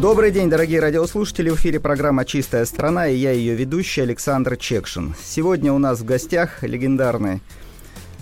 Добрый день, дорогие радиослушатели. В эфире программа «Чистая страна» и я ее ведущий Александр Чекшин. Сегодня у нас в гостях легендарный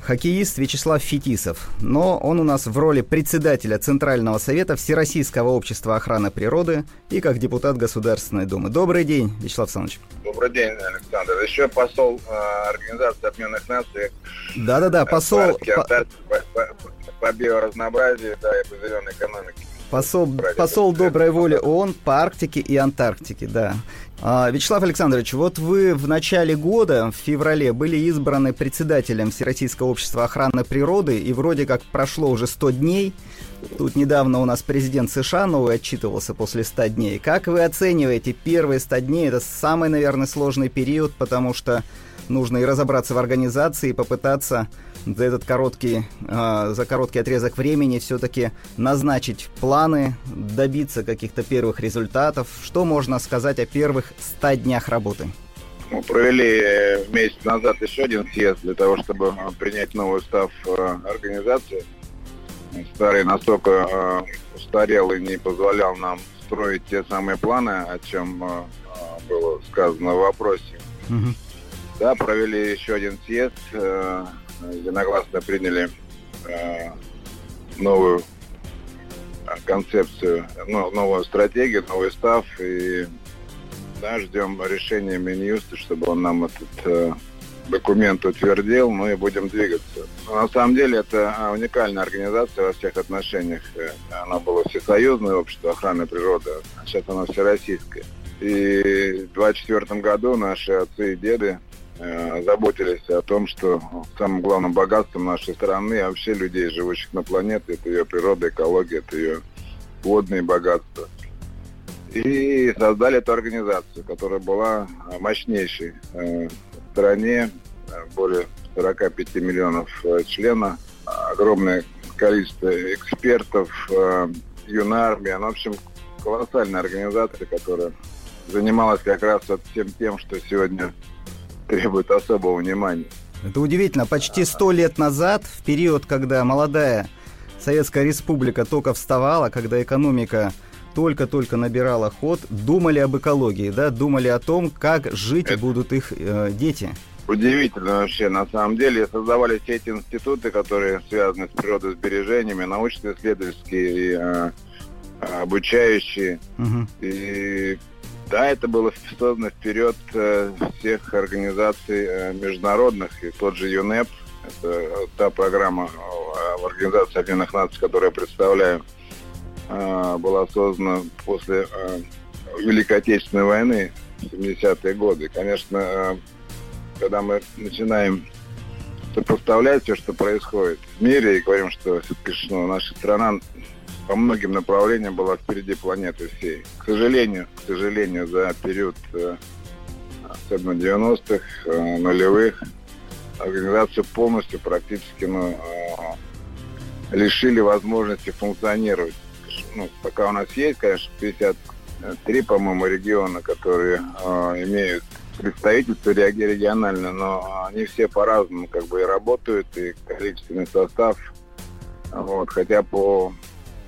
хоккеист Вячеслав Фетисов. Но он у нас в роли председателя Центрального совета Всероссийского общества охраны природы и как депутат Государственной Думы. Добрый день, Вячеслав Александрович. Добрый день, Александр. Еще посол э, Организации Объединенных Наций. Да-да-да, посол... По, по, по, по биоразнообразию, да, и по зеленой экономике. Посол, посол доброй воли ООН по Арктике и Антарктике, да. А, Вячеслав Александрович, вот вы в начале года, в феврале, были избраны председателем Всероссийского общества охраны природы, и вроде как прошло уже 100 дней. Тут недавно у нас президент США новый отчитывался после 100 дней. Как вы оцениваете первые 100 дней? Это самый, наверное, сложный период, потому что нужно и разобраться в организации, и попытаться за этот короткий, э, за короткий отрезок времени все-таки назначить планы, добиться каких-то первых результатов. Что можно сказать о первых 100 днях работы? Мы провели месяц назад еще один съезд для того, чтобы принять новый устав э, организации. Старый настолько э, устарел и не позволял нам строить те самые планы, о чем э, было сказано в вопросе. Угу. Да, провели еще один съезд. Э, единогласно приняли э, новую концепцию, ну, новую стратегию, новый став. И да, ждем решения Минюста, чтобы он нам этот э, документ утвердил, ну и будем двигаться. Но на самом деле это уникальная организация во всех отношениях. Она была всесоюзное общество охраны природы, а сейчас она всероссийская. И в 2024 году наши отцы и деды Э, заботились о том, что самым главным богатством нашей страны, а вообще людей, живущих на планете, это ее природа, экология, это ее водные богатства. И создали эту организацию, которая была мощнейшей э, стране, более 45 миллионов э, членов, огромное количество экспертов, юнармия, ну, в общем, колоссальная организация, которая занималась как раз вот всем тем, что сегодня требует особого внимания. Это удивительно. Почти сто лет назад, в период, когда молодая Советская Республика только вставала, когда экономика только-только набирала ход, думали об экологии, да, думали о том, как жить Это... будут их э, дети. Удивительно вообще, на самом деле, создавались все эти институты, которые связаны с природосбережениями, научно-исследовательские э, обучающие. Угу. И да, это было создано вперед э, всех организаций э, международных, и тот же ЮНЕП, это та программа э, в Организации Объединенных Наций, которую я представляю, была создана после Великой Отечественной войны в 70-е годы. Конечно, когда мы начинаем сопоставлять все, что происходит в мире, и говорим, что все-таки ну, наша страна по многим направлениям была впереди планеты всей. К сожалению, к сожалению, за период особенно 90-х, э, нулевых, организацию полностью практически ну, лишили возможности функционировать. Ну, пока у нас есть, конечно, 53, по-моему, региона, которые имеют представительство регионально, но они все по-разному как бы и работают, и количественный состав. Вот, хотя по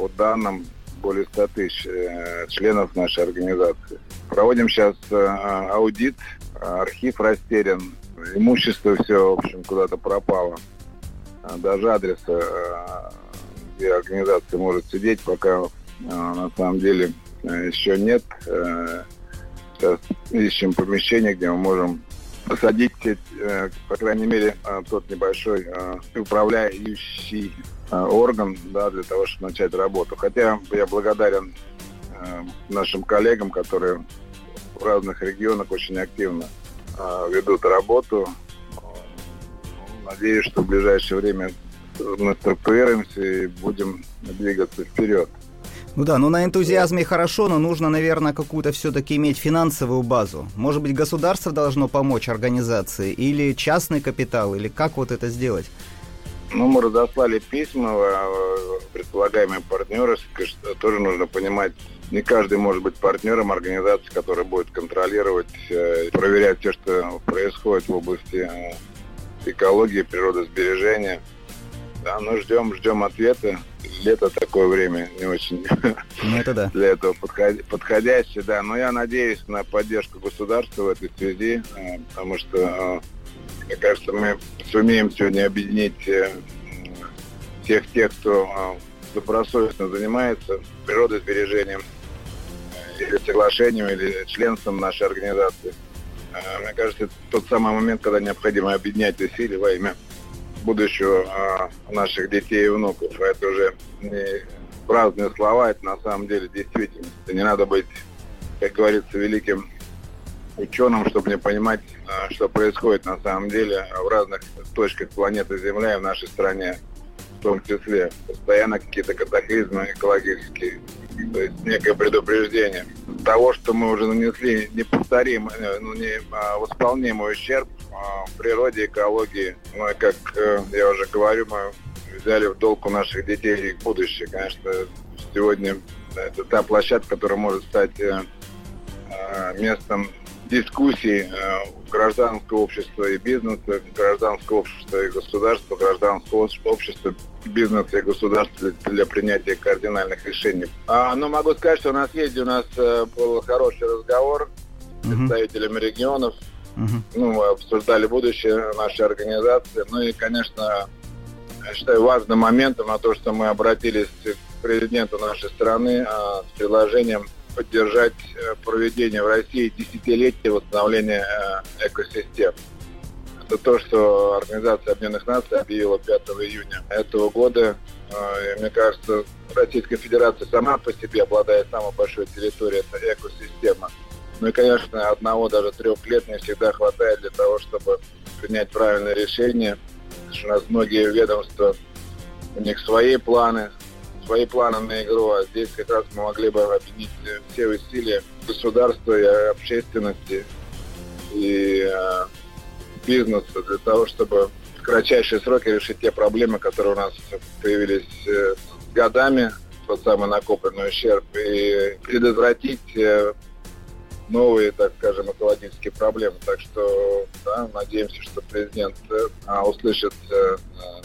по данным более 100 тысяч э, членов нашей организации. Проводим сейчас э, аудит, архив растерян, имущество все, в общем, куда-то пропало. Даже адреса, где организация может сидеть, пока на самом деле еще нет. Сейчас ищем помещение, где мы можем посадить, по крайней мере, тот небольшой управляющий Э, орган да, для того, чтобы начать работу. Хотя я благодарен э, нашим коллегам, которые в разных регионах очень активно э, ведут работу. Надеюсь, что в ближайшее время мы структурируемся и будем двигаться вперед. Ну да, ну на энтузиазме хорошо, но нужно, наверное, какую-то все-таки иметь финансовую базу. Может быть, государство должно помочь организации, или частный капитал, или как вот это сделать? Ну, мы разослали письма предполагаемые партнеры, что тоже нужно понимать, не каждый может быть партнером организации, которая будет контролировать, э, проверять все, что происходит в области э, экологии, природосбережения. Да, ну ждем, ждем ответа. Лето такое время не очень ну, это да. для этого подходящее, да. Но я надеюсь на поддержку государства в этой связи, э, потому что, мне кажется, мы сумеем сегодня объединить всех тех, кто добросовестно занимается природосбережением или соглашением, или членством нашей организации. Мне кажется, это тот самый момент, когда необходимо объединять усилия во имя будущего а, наших детей и внуков. А это уже не праздные слова, это на самом деле действительность. Не надо быть, как говорится, великим ученым, чтобы не понимать, что происходит на самом деле в разных точках планеты Земля и в нашей стране в том числе. Постоянно какие-то катаклизмы экологические. То есть некое предупреждение того, что мы уже нанесли неповторимый, э, ну, не а, ущерб природе, экологии. Ну и как э, я уже говорю, мы взяли в долг у наших детей и их будущее. Конечно, сегодня это та площадка, которая может стать э, местом дискуссий э, гражданского общества и бизнеса, гражданского общества и государства, гражданского общества, бизнеса и государства для принятия кардинальных решений. А, но могу сказать, что на съезде у нас э, был хороший разговор с представителями регионов. Ну, мы обсуждали будущее нашей организации. Ну и, конечно, я считаю важным моментом на то, что мы обратились к президенту нашей страны а, с предложением поддержать э, проведение в России десятилетия восстановления э, экосистем. Это то, что Организация Объединенных Наций объявила 5 июня этого года. Э, и, мне кажется, Российская Федерация сама по себе обладает самой большой территорией, это экосистема. Ну и, конечно, одного, даже трех лет не всегда хватает для того, чтобы принять правильное решение. Потому что у нас многие ведомства, у них свои планы, свои планы на игру, а здесь как раз мы могли бы объединить все усилия государства и общественности и э, бизнеса для того, чтобы в кратчайшие сроки решить те проблемы, которые у нас появились э, годами, тот самый накопленный ущерб, и предотвратить э, новые, так скажем, экологические проблемы. Так что да, надеемся, что президент э, услышит э,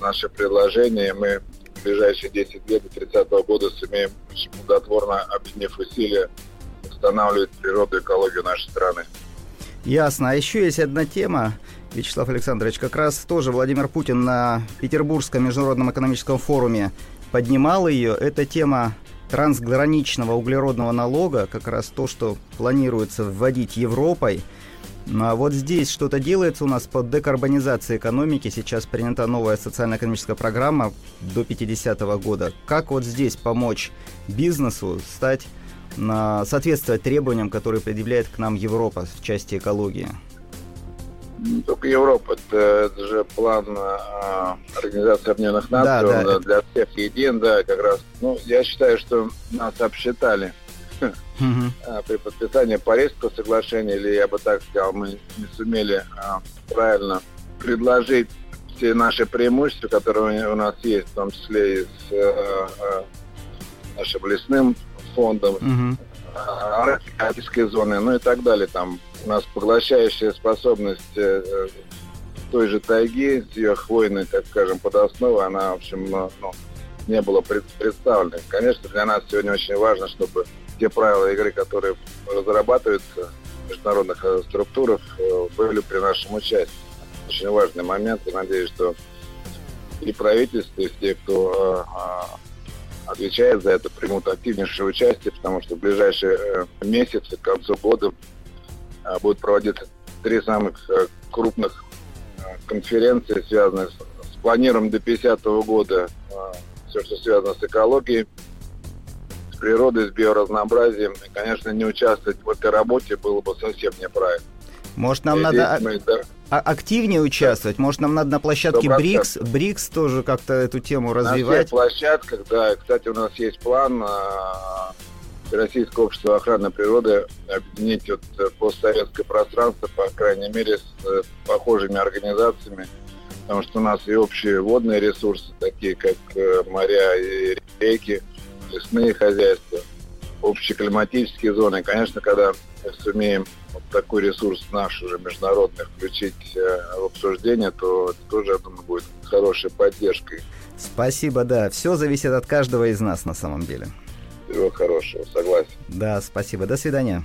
наши предложения, и мы в ближайшие 10 лет до 30 -го года сумеем плодотворно, объединив усилия, восстанавливать природу и экологию нашей страны. Ясно. А еще есть одна тема, Вячеслав Александрович, как раз тоже Владимир Путин на Петербургском международном экономическом форуме поднимал ее. Это тема трансграничного углеродного налога, как раз то, что планируется вводить Европой – а вот здесь что-то делается у нас по декарбонизации экономики. Сейчас принята новая социально-экономическая программа до 50 -го года. Как вот здесь помочь бизнесу стать на соответствовать требованиям, которые предъявляет к нам Европа в части экологии? Не только Европа, это, это же план а, Организации Объединенных Наций, да, да, для всех един, да, как раз. Ну, я считаю, что нас обсчитали uh при подписании Парижского соглашения, или я бы так сказал, мы не сумели а, правильно предложить все наши преимущества, которые у нас есть, в том числе и с а, а, нашим лесным фондом, uh-huh. Арктической зоны, ну и так далее. Там у нас поглощающая способность э, той же тайги с ее хвойной, так скажем, под основой, она, в общем, ну, не была представлена. Конечно, для нас сегодня очень важно, чтобы те правила игры, которые разрабатываются в международных э, структурах, э, были при нашем участии. Очень важный момент. Я надеюсь, что и правительство, и те, кто э, отвечает за это, примут активнейшее участие, потому что в ближайшие месяцы, к концу года, будут проводиться три самых крупных конференции, связанные с, с планированием до 50 года все, что связано с экологией, природой, с биоразнообразием. И, конечно, не участвовать в этой работе было бы совсем неправильно. Может, нам и надо... Мы, да, а активнее участвовать? Может, нам надо на площадке 100%. БРИКС, БРИКС тоже как-то эту тему развивать? На всех площадках, да. Кстати, у нас есть план а, Российское общество охраны природы объединить вот э, постсоветское пространство, по крайней мере, с э, похожими организациями, потому что у нас и общие водные ресурсы, такие как э, моря и реки, лесные хозяйства, общие климатические зоны. И, конечно, когда сумеем вот такой ресурс наш уже международный включить в обсуждение, то это тоже, я думаю, будет хорошей поддержкой. Спасибо, да. Все зависит от каждого из нас на самом деле. Всего хорошего, согласен. Да, спасибо. До свидания.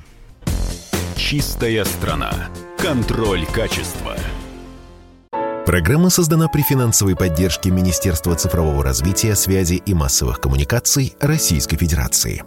Чистая страна. Контроль качества. Программа создана при финансовой поддержке Министерства цифрового развития, связи и массовых коммуникаций Российской Федерации.